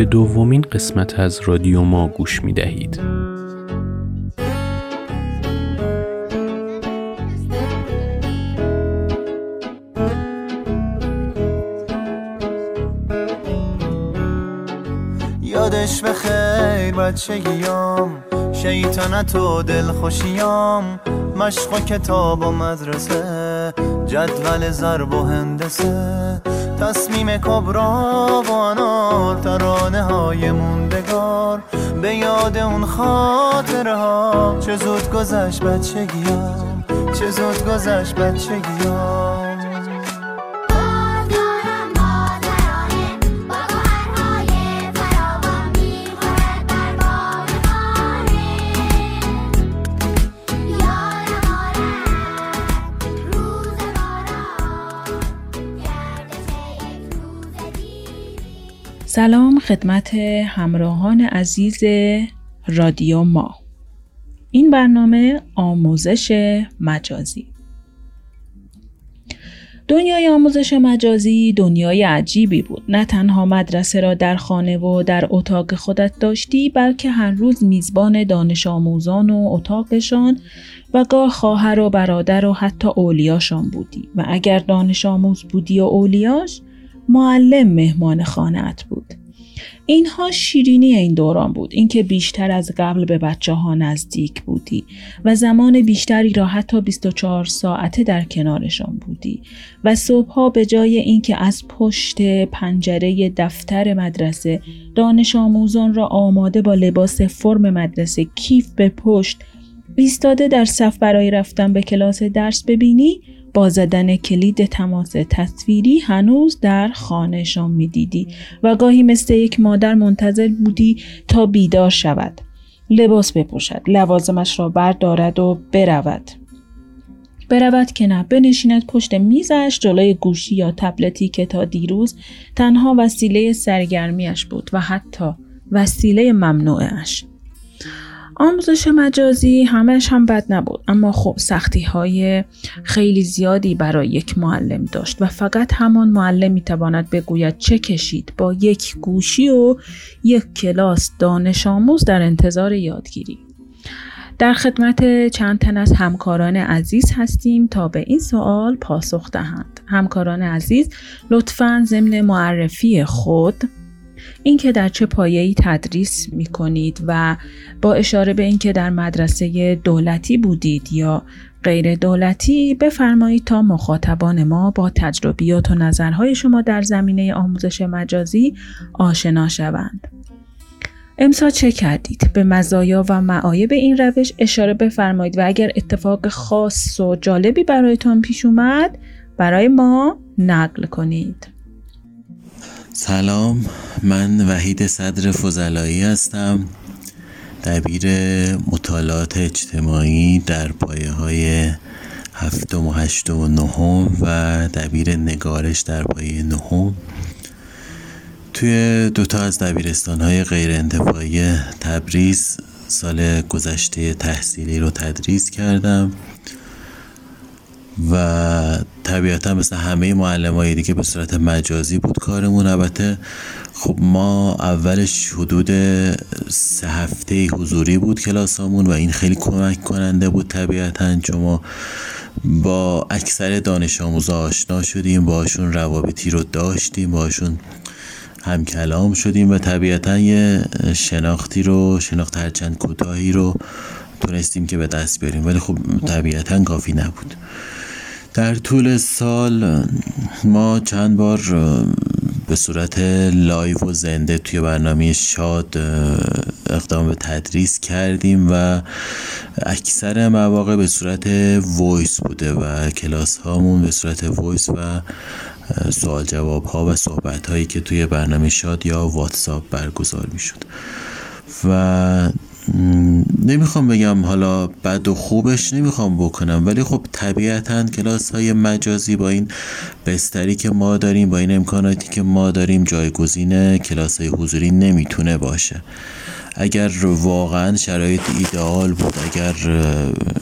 به دومین قسمت از رادیو ما گوش می دهید. یادش به خیر بچگیام شیطنت و دلخوشیام. مشق و کتاب و مدرسه جدول ضرب و هندسه. تصمیم کبرا و انار ترانه های موندگار. به یاد اون خاطره ها چه زود گذشت بچگیام. چه زود گذشت بچگیام. سلام خدمت همراهان عزیز رادیو ما. این برنامه آموزش مجازی. دنیای آموزش مجازی دنیای عجیبی بود. نه تنها مدرسه را در خانه و در اتاق خودت داشتی بلکه هر روز میزبان دانش آموزان و اتاقشان و گاه خواهر و برادر و حتی اولیاشان بودی. و اگر دانش آموز بودی و اولیاش معلم مهمان خانهت بود. اینها شیرینی این دوران بود اینکه بیشتر از قبل به بچه ها نزدیک بودی و زمان بیشتری را حتی 24 ساعته در کنارشان بودی و صبحها به جای اینکه از پشت پنجره دفتر مدرسه دانش آموزان را آماده با لباس فرم مدرسه کیف به پشت ایستاده در صف برای رفتن به کلاس درس ببینی با زدن کلید تماس تصویری هنوز در خانهشان می‌دیدی و گاهی مثل یک مادر منتظر بودی تا بیدار شود. لباس بپوشد لوازمش را بردارد و برود. برود که نه بنشیند پشت میزش جلوی گوشی یا تبلتی که تا دیروز تنها وسیله سرگرمیش بود و حتی وسیله ممنوعش. آموزش مجازی همش هم بد نبود. اما خب سختی های خیلی زیادی برای یک معلم داشت و فقط همان معلم می تواند بگوید چه کشید. با یک گوشی و یک کلاس دانش آموز در انتظار یادگیری. در خدمت چند تن از همکاران عزیز هستیم تا به این سوال پاسخ دهند. همکاران عزیز لطفا ضمن معرفی خود اینکه در چه پایه‌ای تدریس می کنید و با اشاره به اینکه در مدرسه دولتی بودید یا غیر دولتی بفرمایید تا مخاطبان ما با تجربیات و نظرهای شما در زمینه آموزش مجازی آشنا شوند. امسا چه کردید؟ به مزایا و معایب این روش اشاره بفرمایید و اگر اتفاق خاص و جالبی برایتان پیش اومد برای ما نقل کنید. سلام من وحید صدر فضلایی هستم. دبیر مطالعات اجتماعی در پایه های هفتم و هشتم و نهم و دبیر نگارش در پایه نهم. توی دوتا از دبیرستان های غیر تبریز سال گذشته تحصیلی رو تدریس کردم. و طبیعتا مثل همه معلم های دیگه به صورت مجازی بود کارمون. البته خب ما اولش حدود سه هفته حضوری بود کلاسامون و این خیلی کمک کننده بود طبیعتا. چون با اکثر دانش آموزا آشنا شدیم باشون روابطی رو داشتیم باشون هم کلام شدیم و طبیعتا یه شناختی رو شناخت هرچند کوتاهی رو تونستیم که به دست بیاریم. ولی خب طبیعتا کافی نبود. در طول سال ما چند بار به صورت live و زنده توی برنامه شاد اقدام به تدریس کردیم و اکثر مواقع به صورت voice بوده و کلاس هامون به صورت voice و سوال جواب ها و صحبت هایی که توی برنامه شاد یا واتساپ برگزار می شد و نمی‌خوام بگم حالا بد و خوبش نمی‌خوام بکنم ولی خب طبیعتا کلاس های مجازی با این بستری که ما داریم با این امکاناتی که ما داریم جایگزین کلاس های حضوری نمی‌تونه باشه. اگر واقعا شرایط ایدئال بود اگر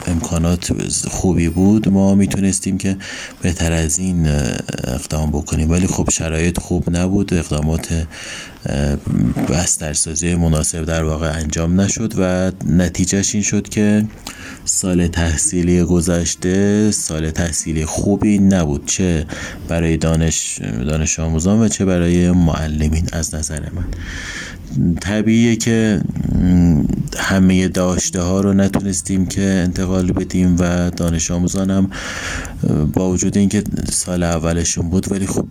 امکانات خوبی بود ما می‌تونستیم که بهتر از این اقدام بکنیم. ولی خب شرایط خوب نبود. اقدامات بسترسازی مناسب در واقع انجام نشد و نتیجهش این شد که سال تحصیلی گذشته سال تحصیلی خوبی نبود. چه برای دانش, دانش آموزان و چه برای معلمین از نظر من. طبیعیه که همه داشته ها رو نتونستیم که انتقال بدیم و دانش آموزان هم با وجود اینکه سال اولشون بود ولی خب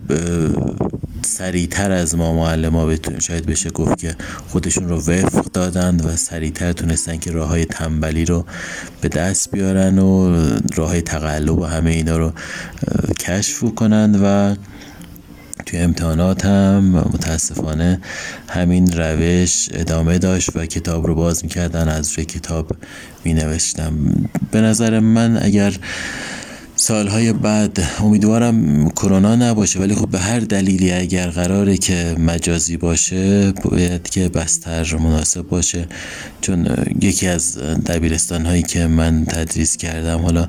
سریعتر از ما معلم ها شاید بشه گفت که خودشون رو وفق دادن و سریعتر تونستن که راه های تنبلی رو به دست بیارن و راه های تقلب و همه اینا رو کشف کنند و توی امتحانات هم متاسفانه همین روش ادامه داشت و کتاب رو باز می‌کردن از روی کتاب می نوشتم به نظر من اگر سالهای بعد امیدوارم کرونا نباشه ولی خب به هر دلیلی اگر قراره که مجازی باشه باید که بستر مناسب باشه. چون یکی از دبیرستان هایی که من تدریس کردم حالا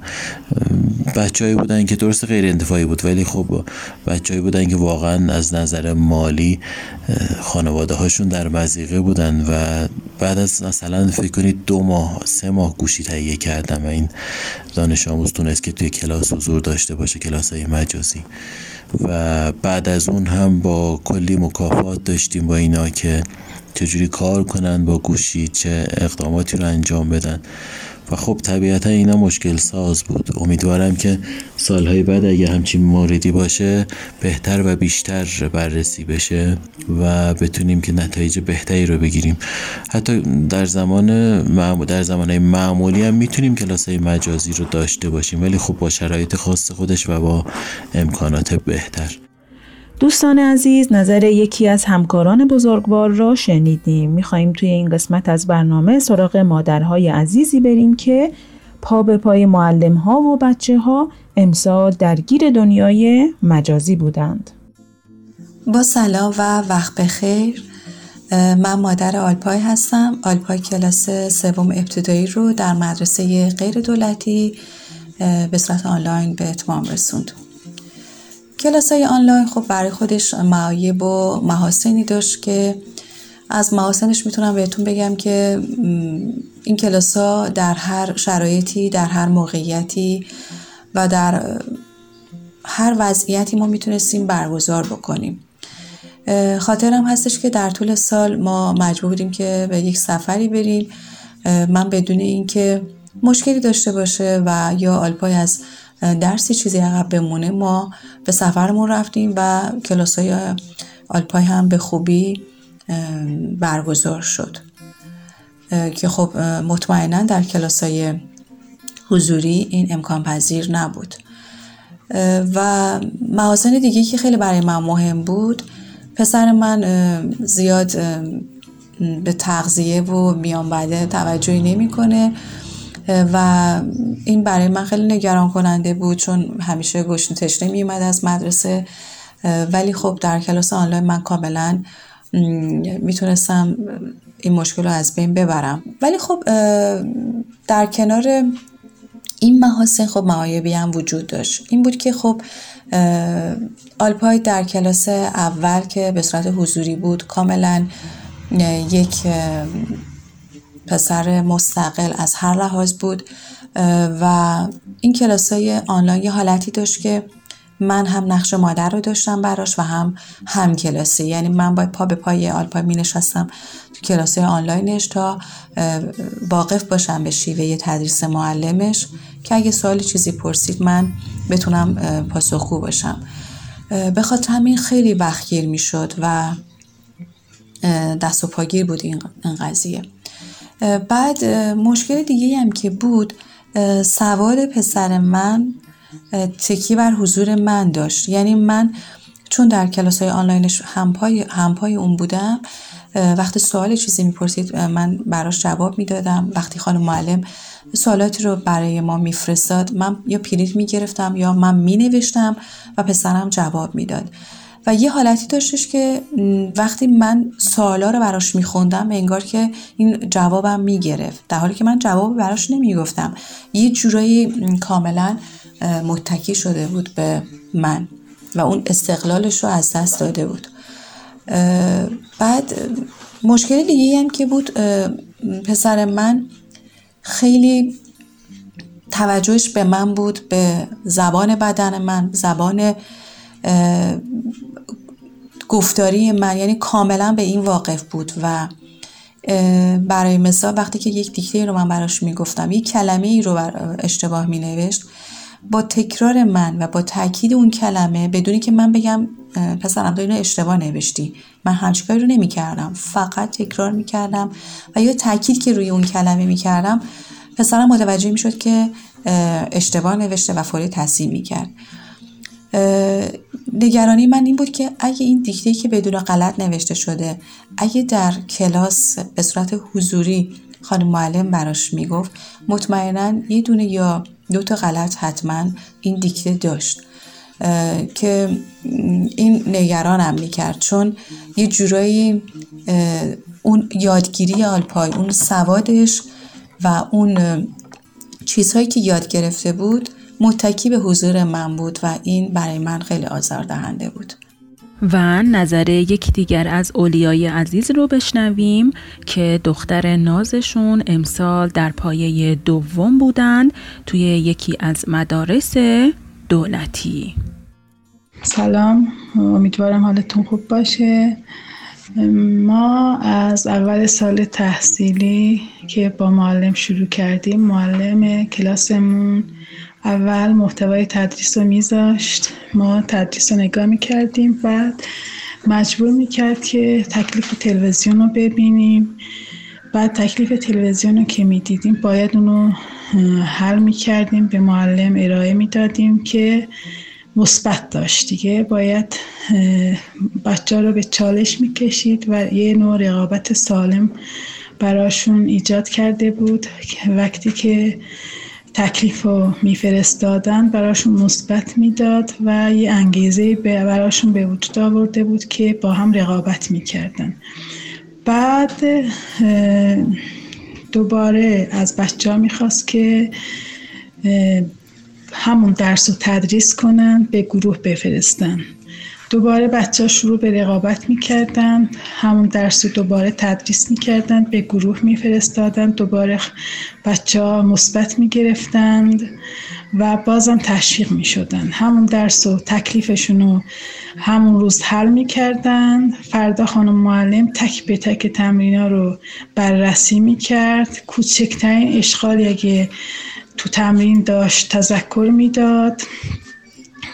بچههایی بودن که درست غیر انتفاعی بود ولی خب بچههایی بودن که واقعا از نظر مالی خانواده هاشون در مزیقه بودن و بعد از مثلا فکر کنید دو ماه سه ماه گوشی تهیه کردم و این دانش آموز تونست که توی کلاس حضور داشته باشه کلاس های مجازی. و بعد از اون هم با کلی مکافات داشتیم با اینا که چجوری کار کنن با گوشی چه اقداماتی رو انجام بدن. و خب طبیعتا اینا مشکل ساز بود. امیدوارم که سالهای بعد اگه همچین موردی باشه بهتر و بیشتر بررسی بشه و بتونیم که نتایج بهتری رو بگیریم. حتی در زمان در زمان معمولی هم می‌تونیم کلاس های مجازی رو داشته باشیم ولی خب با شرایط خاص خودش و با امکانات بهتر. دوستان عزیز نظر یکی از همکاران بزرگوار را شنیدیم. میخواییم توی این قسمت از برنامه سراغ مادرهای عزیزی بریم که پا به پای معلم ها و بچه ها امسال درگیر دنیای مجازی بودند. با سلام و وقت بخیر. من مادر آلپای هستم. آلپای کلاس سوم ابتدایی رو در مدرسه غیر دولتی به صورت آنلاین به اتمام رسوند کلاس های آنلاین خب برای خودش معایب و محاسنی داشت که از محاسنش می‌تونم بهتون بگم که این کلاس ها در هر شرایطی در هر موقعیتی و در هر وضعیتی ما می‌تونستیم برگزار بکنیم. خاطرم هستش که در طول سال ما مجبور بودیم که به یک سفری بریم. من بدون اینکه مشکلی داشته باشه و یا آلپای از درسی چیزی عقب بمونه. ما به سفرمون رفتیم و کلاس های آلپای هم به خوبی برگزار شد. که خب مطمئنا در کلاس های حضوری این امکان پذیر نبود. و محاسن دیگه که خیلی برای من مهم بود پسر من زیاد به تغذیه و میان بعده توجهی نمی‌کنه. و این برای من خیلی نگران کننده بود چون همیشه گشن تشنه می از مدرسه. ولی خب در کلاس آنلاین من کاملا می‌تونستم این مشکل رو از بین ببرم. ولی خب در کنار این محاسن خب معایبی هم وجود داشت. این بود که خب آلپای در کلاس اول که به صورت حضوری بود کاملا یک پسر مستقل از هر لحاظ بود و این کلاس های آنلاین یه حالتی داشت که من هم نقش مادر رو داشتم براش و هم هم کلاسی. یعنی من باید پا به پای آلپا می نشستم تو کلاس آنلاینش تا واقف باشم به شیوه تدریس معلمش که اگه سوالی چیزی پرسید من بتونم پاسخگو باشم. به خاطر همین خیلی وقتگیر می شد و دست و پاگیر بود این قضیه. بعد مشکل دیگه هم که بود سواد پسر من تکی بر حضور من داشت. یعنی من چون در کلاس های آنلاینش همپای, همپای اون بودم وقتی سوال چیزی می‌پرسید من براش جواب می‌دادم. وقتی خانم معلم سوالاتی رو برای ما میفرستاد من یا پرینت می‌گرفتم یا من مینوشتم و پسرم جواب می‌داد. و یه حالتی داشتش که وقتی من سوالا رو براش میخوندم انگار که این جوابم می‌گرفت. در حالی که من جواب براش نمی‌گفتم. یه جورایی کاملا متکی شده بود به من و اون استقلالش رو از دست داده بود. بعد مشکل دیگه هم که بود پسر من خیلی توجهش به من بود به زبان بدن من زبان گفتاری من یعنی کاملا به این واقف بود و برای مثال وقتی که یک دیکته رو من براش می‌گفتم یک کلمه ای رو اشتباه می نوشت با تکرار من و با تاکید اون کلمه بدونی که من بگم پسرم تو اینو اشتباه نوشتی من همچکاری رو نمی کردم فقط تکرار می کردم و یا تاکید که روی اون کلمه می کردم پسرم متوجه می شد که اشتباه نوشته و فوری تصحیح می کرد نگرانی من این بود که اگه این دیکته که بدون غلط نوشته شده اگه در کلاس به صورت حضوری خانم معلم براش می‌گفت مطمئنا یه دونه یا دو تا غلط حتما این دیکته داشت. که این نگرانم می‌کرد. چون یه جورایی اون یادگیری آلپای اون سوادش و اون چیزهایی که یاد گرفته بود متکی به حضور من بود و این برای من خیلی آزاردهنده بود. و نظر یکی دیگر از اولیای عزیز رو بشنویم که دختر نازشون امسال در پایه دوم بودند توی یکی از مدارس دولتی. سلام امیدوارم حالتون خوب باشه. ما از اول سال تحصیلی که با معلم شروع کردیم معلم کلاسمون اول محتوای تدریس رو میذاشت. ما تدریس رو نگاه می‌کردیم. بعد مجبور می‌کرد که تکلیف تلویزیون رو ببینیم. بعد تکلیف تلویزیون رو که می‌دیدیم باید اونو حل می‌کردیم. به معلم ارائه می‌دادیم که مثبت داشت دیگه. باید بچه رو به چالش می‌کشید و یه نوع رقابت سالم براشون ایجاد کرده بود. وقتی که تکلیف رو میفرستادن براشون مثبت می‌داد و یه انگیزه براشون به وجود آورده بود که با هم رقابت می‌کردن. بعد دوباره از بچه ها می‌خواست که همون درس رو تدریس کنن به گروه بفرستن. دوباره بچه ها شروع به رقابت می‌کردن همون درس رو دوباره تدریس می‌کردن به گروه میفرستادن دوباره بچه ها مثبت می‌گرفتند و بازم تشویق می‌شدن. همون درس و تکلیفشون رو همون روز حل می‌کردن. فردا خانم معلم تک به تک تمرین ها رو بررسی می‌کرد. کوچکترین اشغالی اگه تو تمرین داشت تذکر می‌داد.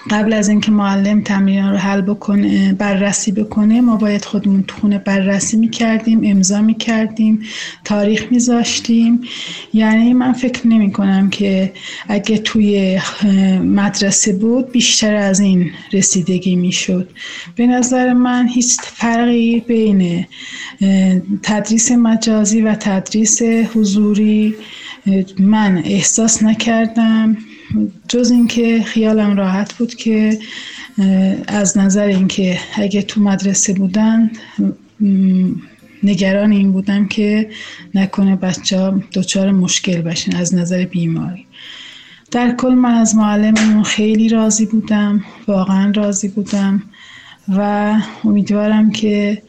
قبل از اینکه معلم تمرین رو حل بکنه بررسی بکنه ما باید خودمون تو خونه بررسی می‌کردیم امضا می‌کردیم تاریخ میذاشتیم. یعنی من فکر نمی کنم که اگه توی مدرسه بود بیشتر از این رسیدگی می‌شد. به نظر من هیچ فرقی بین تدریس مجازی و تدریس حضوری من احساس نکردم. جز اینکه خیالم راحت بود که از نظر اینکه اگه تو مدرسه بودن نگران این بودم که نکنه بچه دچار مشکل بشین از نظر بیماری. در کل من از معلممون خیلی راضی بودم واقعا راضی بودم و امیدوارم که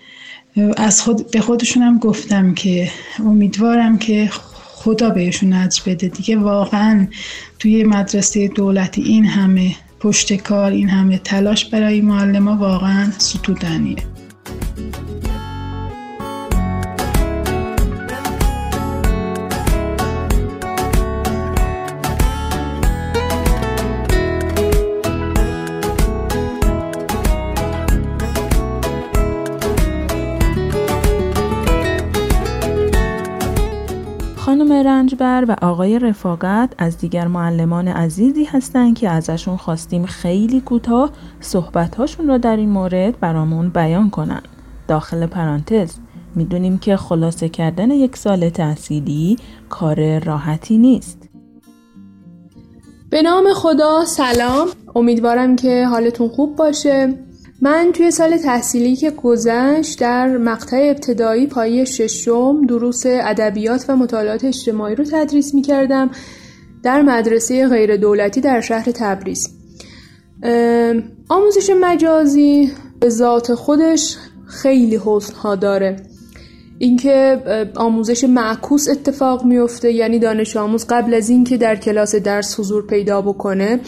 از خود به خودشونم گفتم که امیدوارم که خدا بهشون اجر بده. دیگه واقعا توی مدرسه دولتی این همه پشت کار این همه تلاش برای معلم ها واقعا ستودنیه. رنجبر و آقای رفاقت از دیگر معلمان عزیزی هستند که ازشون خواستیم خیلی کوتاه صحبتهاشون را در این مورد برامون بیان کنن. داخل پرانتز می‌دونیم که خلاصه کردن یک سال تحصیلی کار راحتی نیست. به نام خدا سلام امیدوارم که حالتون خوب باشه من توی سال تحصیلی که گذشت در مقطع ابتدایی پایه ششم دروس ادبیات و مطالعات اجتماعی رو تدریس می کردم در مدرسه غیر دولتی در شهر تبریز. آموزش مجازی به ذات خودش خیلی حسنها داره. اینکه آموزش معکوس اتفاق میفته یعنی دانش آموز قبل از اینکه در کلاس درس حضور پیدا بکنه.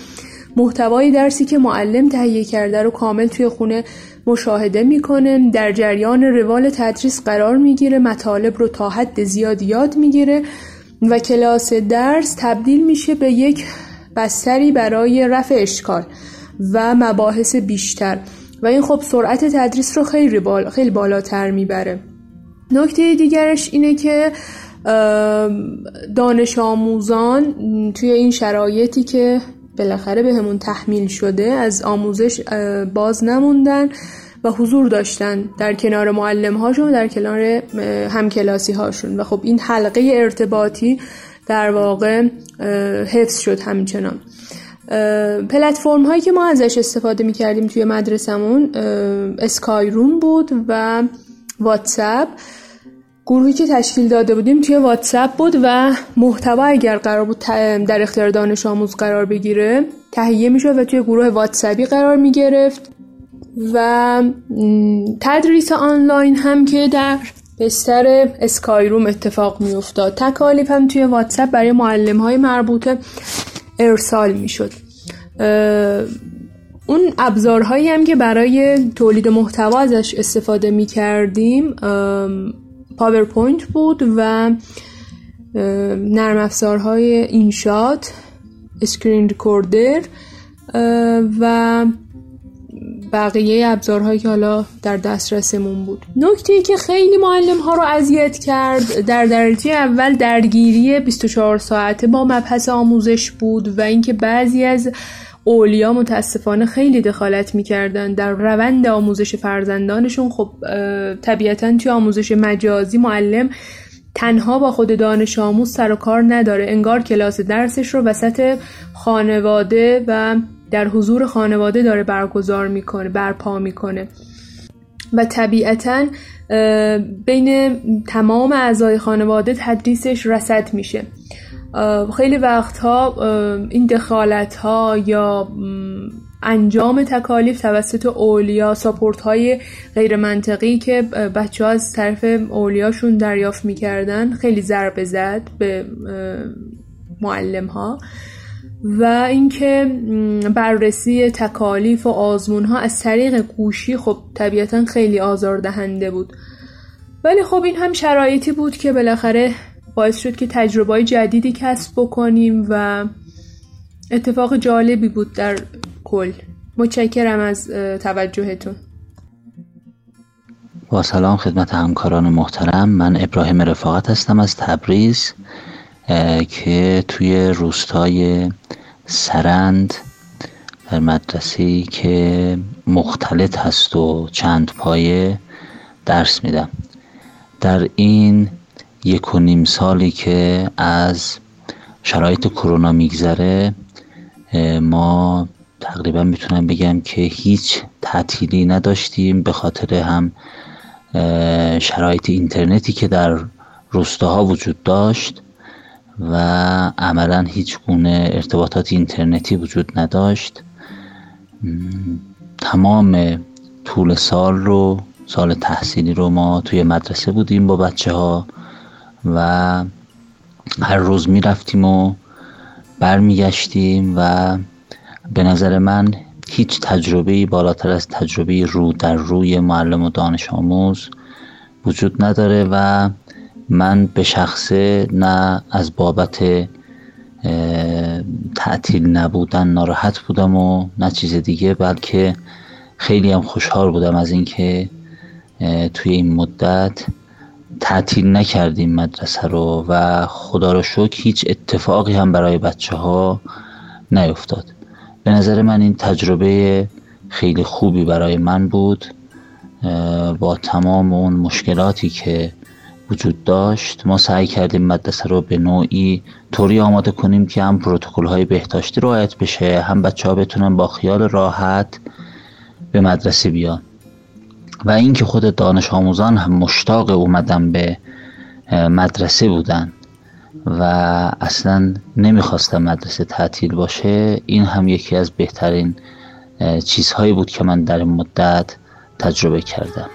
محتوای درسی که معلم تهیه کرده رو کامل توی خونه مشاهده می‌کنه. در جریان روال تدریس قرار می‌گیره. مطالب رو تا حد زیاد یاد می‌گیره و کلاس درس تبدیل میشه به یک بستری برای رفع اشکال و مباحث بیشتر. و این خب سرعت تدریس رو خیلی, خیلی بالاتر می‌بره. نکته دیگرش اینه که دانش آموزان توی این شرایطی که بالاخره به همون تحمیل شده از آموزش باز نموندن و حضور داشتن در کنار معلم هاشون در کنار همکلاسی هاشون و خب این حلقه ارتباطی در واقع حفظ شد همچنان. پلتفرم هایی که ما ازش استفاده می کردیم توی مدرسمون اسکای روم بود و واتساپ. گروهی که تشکیل داده بودیم توی واتساپ بود و محتوا اگر قرار بود در اختیار دانش آموز قرار بگیره تهیه می‌شد و توی گروه واتساپی قرار می گرفت و تدریس آنلاین هم که در بستر Skyroom اتفاق می افتاد تکالیف هم توی واتساپ برای معلم های مربوطه ارسال می شد اون ابزارهایی هم که برای تولید محتوا ازش استفاده می کردیم PowerPoint بود و نرم افزارهای InShot اسکرین ریکوردر و بقیه ابزارهایی که حالا در دسترسمون بود. نکته که خیلی معلم ها رو اذیت کرد در درجه اول درگیری 24 ساعته با مبحث آموزش بود و اینکه بعضی از اولیا متاسفانه خیلی دخالت می‌کردن. در روند آموزش فرزندانشون خب طبیعتا توی آموزش مجازی معلم تنها با خود دانش آموز سر و کار نداره. انگار کلاس درسش رو وسط خانواده و در حضور خانواده داره برگزار می‌کنه برپا می‌کنه. و طبیعتا بین تمام اعضای خانواده تدریسش رسد میشه. خیلی وقتها این دخالت ها یا انجام تکالیف توسط اولیا ساپورت های غیر منطقی که بچه ها از طرف اولیاشون دریافت می‌کردن خیلی ضربه زد به معلم ها و اینکه بررسی تکالیف و آزمون ها از طریق گوشی خب طبیعتا خیلی آزاردهنده بود. ولی خب این هم شرایطی بود که بالاخره باعث شد که تجربه جدیدی کسب بکنیم و اتفاق جالبی بود در کل. متشکرم از توجهتون. با سلام خدمت همکاران محترم. من ابراهیم رفاقت هستم از تبریز که توی روستای سرند در مدرسه که مختلط هست و چند پایه درس میدم. در این یک و نیم سالی که از شرایط کرونا میگذره ما تقریبا می‌تونم بگم که هیچ تعطیلی نداشتیم به خاطر هم شرایط اینترنتی که در روستاها وجود داشت و عملا هیچ گونه ارتباطات اینترنتی وجود نداشت. تمام طول سال رو سال تحصیلی رو ما توی مدرسه بودیم با بچه ها و هر روز می‌رفتیم و برمیگشتیم و به نظر من هیچ تجربه بالاتر از تجربه رو در روی معلم و دانش آموز وجود نداره و من به شخصه نه از بابت تعطیل نبودن ناراحت بودم و نه چیز دیگه بلکه خیلی هم خوشحال بودم از اینکه توی این مدت تعطیل نکردیم مدرسه رو و خدا رو شکر هیچ اتفاقی هم برای بچه ها نیفتاد. به نظر من این تجربه خیلی خوبی برای من بود با تمام اون مشکلاتی که وجود داشت. ما سعی کردیم مدرسه رو به نوعی طوری آماده کنیم که هم پروتکل های بهداشتی رعایت بشه هم بچه ها بتونن با خیال راحت به مدرسه بیان. و اینکه خود دانش آموزان هم مشتاق اومدن به مدرسه بودن و اصلا نمی‌خواستم مدرسه تعطیل باشه این هم یکی از بهترین چیزهایی بود که من در این مدت تجربه کردم.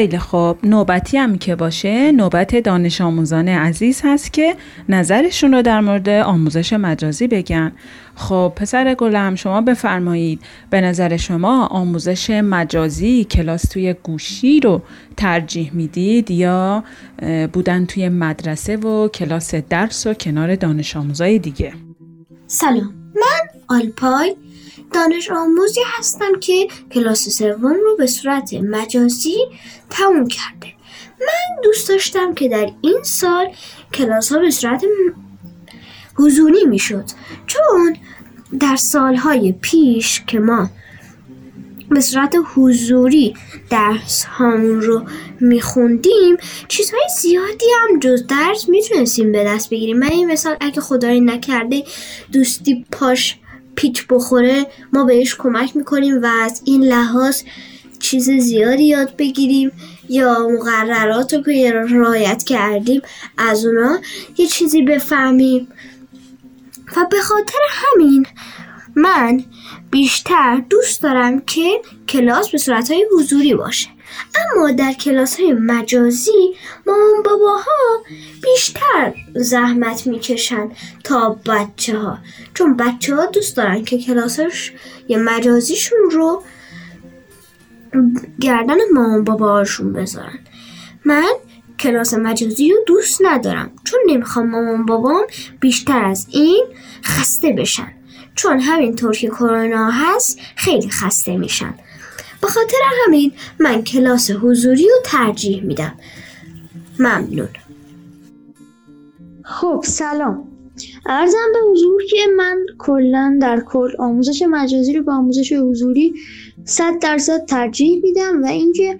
خیلی خوب. نوبتی هم که باشه نوبت دانش آموزان عزیز هست که نظرشون رو در مورد آموزش مجازی بگن. خب پسر گلم شما بفرمایید به نظر شما آموزش مجازی کلاس توی گوشی رو ترجیح می‌دید یا بودن توی مدرسه و کلاس درس و کنار دانش آموزای دیگه؟ سلام. من آلپای دانش آموزی هستم که کلاس سوم رو به صورت مجازی تموم کرده. من دوست داشتم که در این سال کلاس ها به صورت حضوری می‌شد. چون در سالهای پیش که ما به صورت حضوری درس همون رو میخوندیم چیزهای زیادی هم جز درس می‌تونستیم به دست بگیریم. من این مثال اگه خدایی نکرده دوستی پاش پیچ بخوره ما بهش کمک می‌کنیم و از این لحاظ چیز زیادی یاد بگیریم یا مقررات رو که رعایت کردیم از اونا. یه چیزی بفهمیم. و به خاطر همین من بیشتر دوست دارم که کلاس به صورت های حضوری باشه. اما در کلاس های مجازی مامان باباها بیشتر زحمت می‌کشن تا بچه ها چون بچه ها دوست دارن که کلاسش یه مجازیشون رو گردن مامان باباهاشون بذارن. من کلاس مجازی رو دوست ندارم چون نمی‌خوام مامان بابام بیشتر از این خسته بشن. چون همینطور که کرونا هست خیلی خسته میشن. به خاطر همین من کلاس حضوری رو ترجیح میدم. ممنون. خب سلام. ارزم به حضور که من کلا در کل آموزش مجازی رو به آموزش حضوری صد درصد ترجیح میدم و اینکه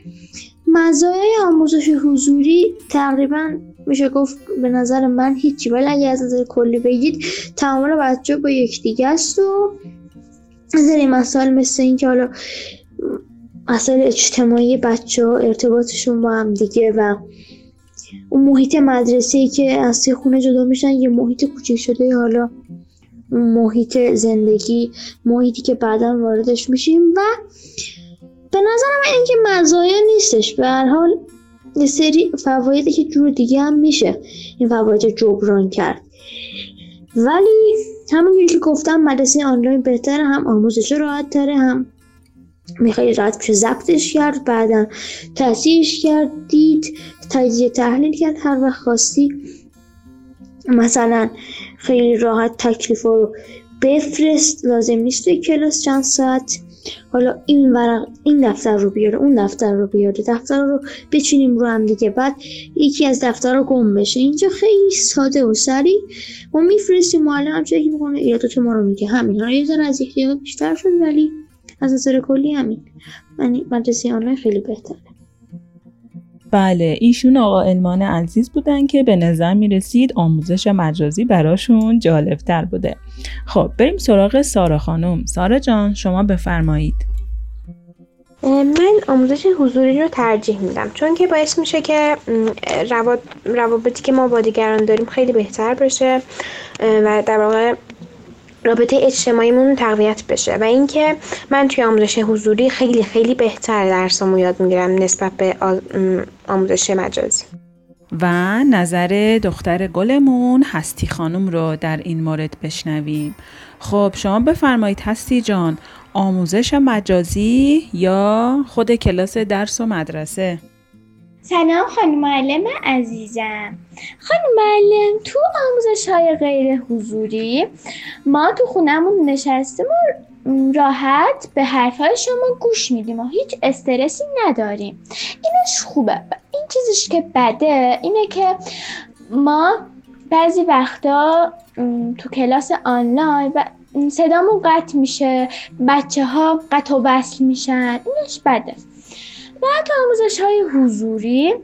مزایای آموزش حضوری تقریبا میشه گفت به نظر من هیچی. ولی اگه از نظر کلی بگید تعامل بچه با یکدیگه است و از مسائل مثل اینکه حالا مسائل اجتماعی بچه ها ارتباطشون با هم دیگه و اون محیط مدرسه ای که از خونه جدا میشن یه محیط کوچیک شده. حالا محیط زندگی محیطی که بعدا واردش میشیم و به نظرم اینکه مزایا نیستش. به هر حال یه سری فوایدی که جور دیگه هم میشه این فواید جبران کرد. ولی همون که گفتم مدرسه آنلاین بهتره هم آموزش راحت تره هم می‌خوای راحت میشه ضبطش کرد بعدا تصحیحش کرد دید تجزیه تحلیل کرد. هر وقت خواستی مثلا خیلی راحت تکلیف رو بفرست. لازم نیست توی کلاس چند ساعت. حالا این ورق این دفتر رو بیاره اون دفتر رو بیاره. دفتر رو بچینیم رو هم دیگه. بعد یکی از دفتر رو گم بشه. اینجا خیلی ساده و سریع. ما میفرستیم معلم هم چک می‌کنه. ایرادات ما رو میگه. همین. حالا یه ذره از احتیاط بیشتر شد ولی از نظر کلی همین. من مدرسه آنلاین خیلی بهتره. بله ایشون آقا علمان عزیز بودن که به نظر می رسید آموزش مجازی براشون جالبتر بوده. خب بریم سراغ سارا خانم. سارا جان شما بفرمایید. من آموزش حضوری رو ترجیح میدم چون که باعث میشه که روابطی که ما با دیگران داریم خیلی بهتر بشه و در واقع رابطه اجتماعیمون تقویت بشه و اینکه من توی آموزش حضوری خیلی خیلی بهتر درسامو یاد می‌گیرم نسبت به آموزش مجازی. و نظر دختر گلمون هستی خانم رو در این مورد بشنویم. خب شما بفرمایید هستی جان آموزش مجازی یا خود کلاس درس و مدرسه؟ سلام خانم معلم عزیزم. خانم معلم تو آموزش های غیر حضوری ما تو خونمون نشستیم و راحت به حرف های شما گوش میدیم و هیچ استرسی نداریم. اینش خوبه. این چیزش که بده اینه که ما بعضی وقتا تو کلاس آنلاین و صدامون قطع میشه بچه ها قطع و وصل میشن. اینش بده. تو آموزش های حضوری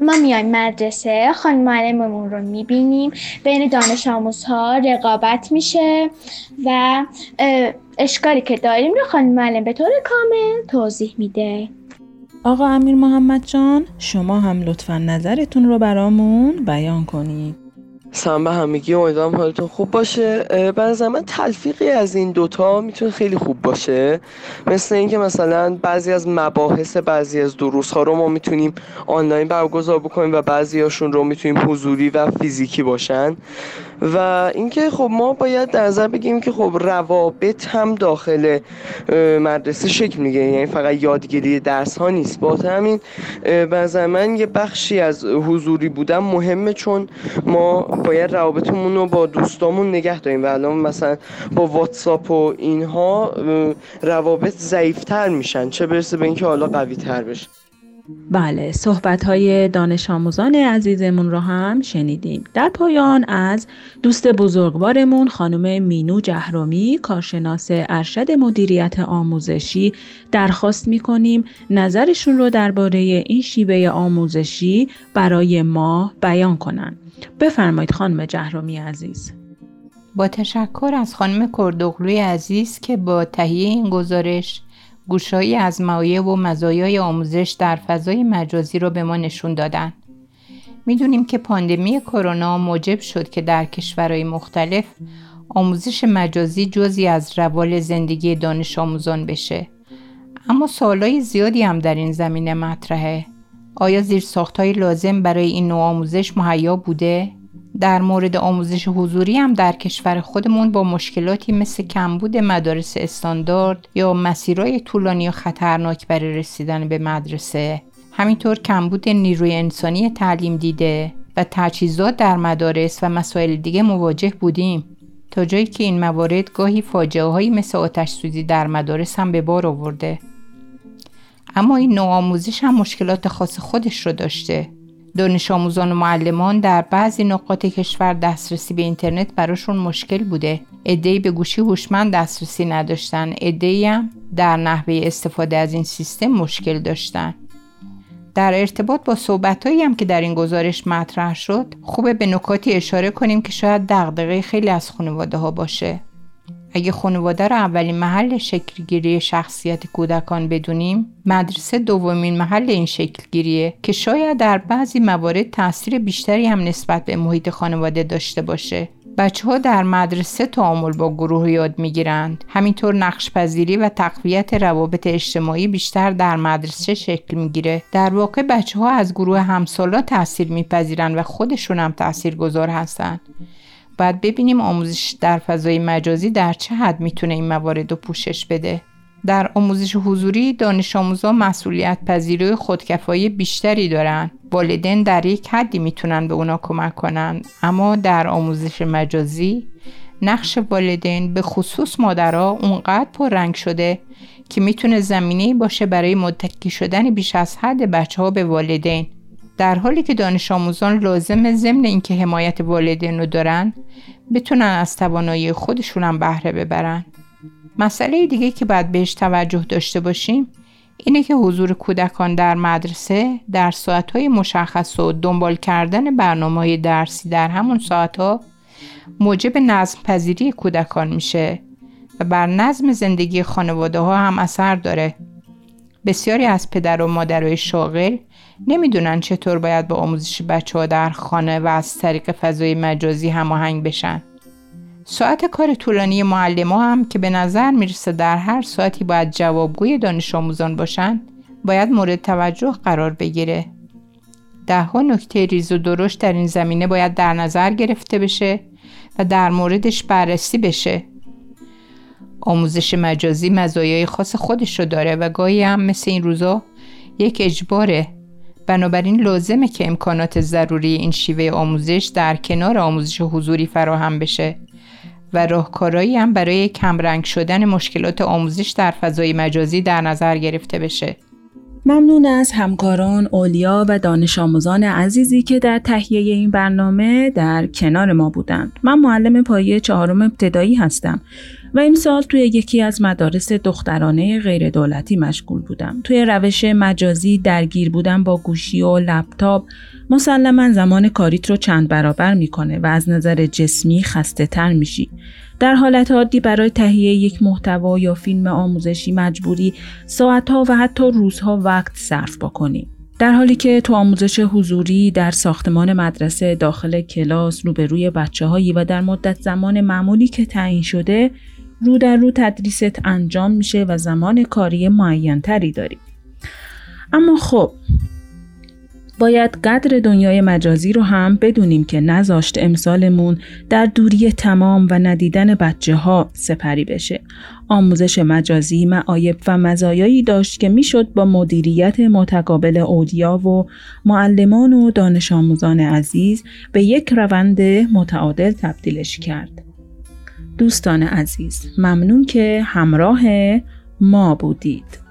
ما میایم مدرسه خانم معلممون رو می‌بینیم. بین دانش آموزها رقابت میشه و اشکالی که داریم رو خانم معلم به طور کامل توضیح میده. آقا امیر محمد جان شما هم لطفا نظرتون رو برامون بیان کنید. سلام به همگی امیدوارم حالتون خوب باشه. به من تلفیقی از این دوتا می‌تونه خیلی خوب باشه. مثل اینکه مثلا بعضی از مباحث بعضی از دروس ها رو ما می‌تونیم آنلاین برگزار بکنیم و بعضی هاشون رو می‌تونیم حضوری و فیزیکی باشن. و اینکه خب ما باید در نظر بگیم که خب روابط هم داخل مدرسه شکل می‌گیره. یعنی فقط یادگیری درس ها نیست. با همین به من یه بخشی از حضوری بودن مهمه چون ما باید روابطمون رو با دوستامون نگه داریم و الان مثلا با واتساپ و اینها روابط ضعیفتر میشن. چه برسه به اینکه حالا قوی تر بشه. بله صحبت های دانش آموزان عزیزمون رو هم شنیدیم. در پایان از دوست بزرگوارمون خانم مینو جهرومی کارشناس ارشد مدیریت آموزشی درخواست می‌کنیم نظرشون رو درباره این شیوه آموزشی برای ما بیان کنن. بفرمایید خانم جهرومی عزیز با تشکر از خانم کردوغلوی عزیز که با تهیه این گزارش گوشایی از مایه و مزایای آموزش در فضای مجازی را به ما نشون دادن. می‌دونیم که پاندمی کرونا موجب شد که در کشورهای مختلف آموزش مجازی جزی از روال زندگی دانش آموزان بشه. اما سوالای زیادی هم در این زمینه مطرحه. آیا زیر لازم برای این نوع آموزش مهیا بوده؟ در مورد آموزش حضوری هم در کشور خودمون با مشکلاتی مثل کمبود مدارس استاندارد یا مسیرهای طولانی و خطرناک برای رسیدن به مدرسه. همینطور کمبود نیروی انسانی تعلیم دیده و تجهیزات در مدارس و مسائل دیگه مواجه بودیم. تا جایی که این موارد گاهی فاجعه هایی مثل آتش سوزی در مدارس هم به بار آورده. اما این نوع آموزش هم مشکلات خاص خودش رو داشته. دانش آموزان و معلمان در بعضی نقاط کشور دسترسی به اینترنت براشون مشکل بوده. عدهای به گوشی هوشمند دسترسی نداشتن. عدهای هم در نحوه استفاده از این سیستم مشکل داشتن. در ارتباط با صحبتهایی هم که در این گزارش مطرح شد خوبه به نکاتی اشاره کنیم که شاید دغدغه خیلی از خانواده ها باشه. اگه خانواده رو اولین محل شکلگیری شخصیت کودکان بدونیم مدرسه دومین محل این شکلگیریه که شاید در بعضی موارد تاثیر بیشتری هم نسبت به محیط خانواده داشته باشه. بچه ها در مدرسه تعامل با گروه یاد می‌گیرند. همینطور نقش پذیری و تقویت روابط اجتماعی بیشتر در مدرسه شکل می‌گیره. در واقع بچه ها از گروه همسالا تاثیر میپذیرند و خودشون هم تاثیر گذار هستند باید ببینیم آموزش در فضای مجازی در چه حد می‌تونه این موارد رو پوشش بده. در آموزش حضوری دانش آموزان مسئولیت پذیری خودکفایی بیشتری دارن. والدین در یک حدی می‌تونن به اونا کمک کنن اما در آموزش مجازی نقش والدین به خصوص مادرها اونقدر پررنگ شده که می‌تونه زمینه باشه برای متکی شدن بیش از حد بچه ها به والدین در حالی که دانش آموزان لازم ضمن اینکه حمایت والدین رو دارن بتونن از توانایی خودشون هم بهره ببرن مسئله دیگه که باید بهش توجه داشته باشیم اینه که حضور کودکان در مدرسه در ساعتهای مشخص و دنبال کردن برنامه درسی در همون ساعتها موجب نظم پذیری کودکان میشه و بر نظم زندگی خانواده ها هم اثر داره. بسیاری از پدر و مادرای شاغل نمی‌دونن چطور باید با آموزش بچه ها در خانه و از طریق فضای مجازی هماهنگ بشن. ساعت کار طولانی معلم ها هم که به نظر می‌رسه در هر ساعتی باید جوابگوی دانش آموزان باشن باید مورد توجه قرار بگیره. ده ها نکته ریز و درشت در این زمینه باید در نظر گرفته بشه و در موردش بررسی بشه. آموزش مجازی مزایای خاص خودش رو داره و گاهی هم مثل این روزا یک اجباره بنابراین لازمه که امکانات ضروری این شیوه آموزش در کنار آموزش حضوری فراهم بشه و راهکارهایی هم برای کمرنگ شدن مشکلات آموزش در فضای مجازی در نظر گرفته بشه. ممنون از همکاران اولیا و دانش آموزان عزیزی که در تهیه این برنامه در کنار ما بودند. من معلم پایه چهارم ابتدایی هستم و سال توی یکی از مدارس دخترانه غیر دولتی مشغول بودم. توی روش مجازی درگیر بودم با گوشی و لپتاپ مسلما زمان کاریت رو چند برابر می‌کنه و از نظر جسمی خسته تر میشی. در حالت عادی برای تهیه یک محتوا یا فیلم آموزشی مجبوری ساعتها و حتی روزها وقت صرف بکنی. در حالی که تو آموزش حضوری در ساختمان مدرسه داخل کلاس روبروی بچه هایی و در مدت زمان معمولی که تعیین شده رو در رو تدریست انجام میشه و زمان کاری معین تری داری. اما خب باید قدر دنیای مجازی رو هم بدونیم که نذاشت امسالمون در دوری تمام و ندیدن بچه ها سپری بشه. آموزش مجازی معایب و مزایایی داشت که می‌شد با مدیریت متقابل اودیا و معلمان و دانش آموزان عزیز به یک روند متعادل تبدیلش کرد. دوستان عزیز ممنون که همراه ما بودید.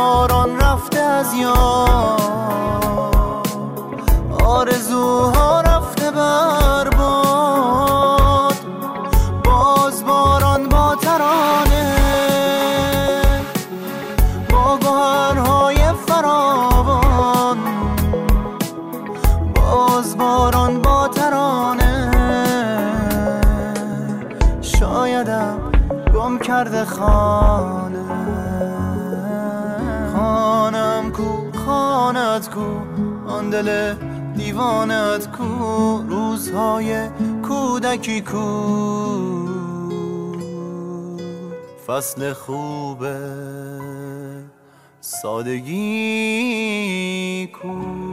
باران رفته از یاد. کودکی کو. فصل خوبه سادگی کو.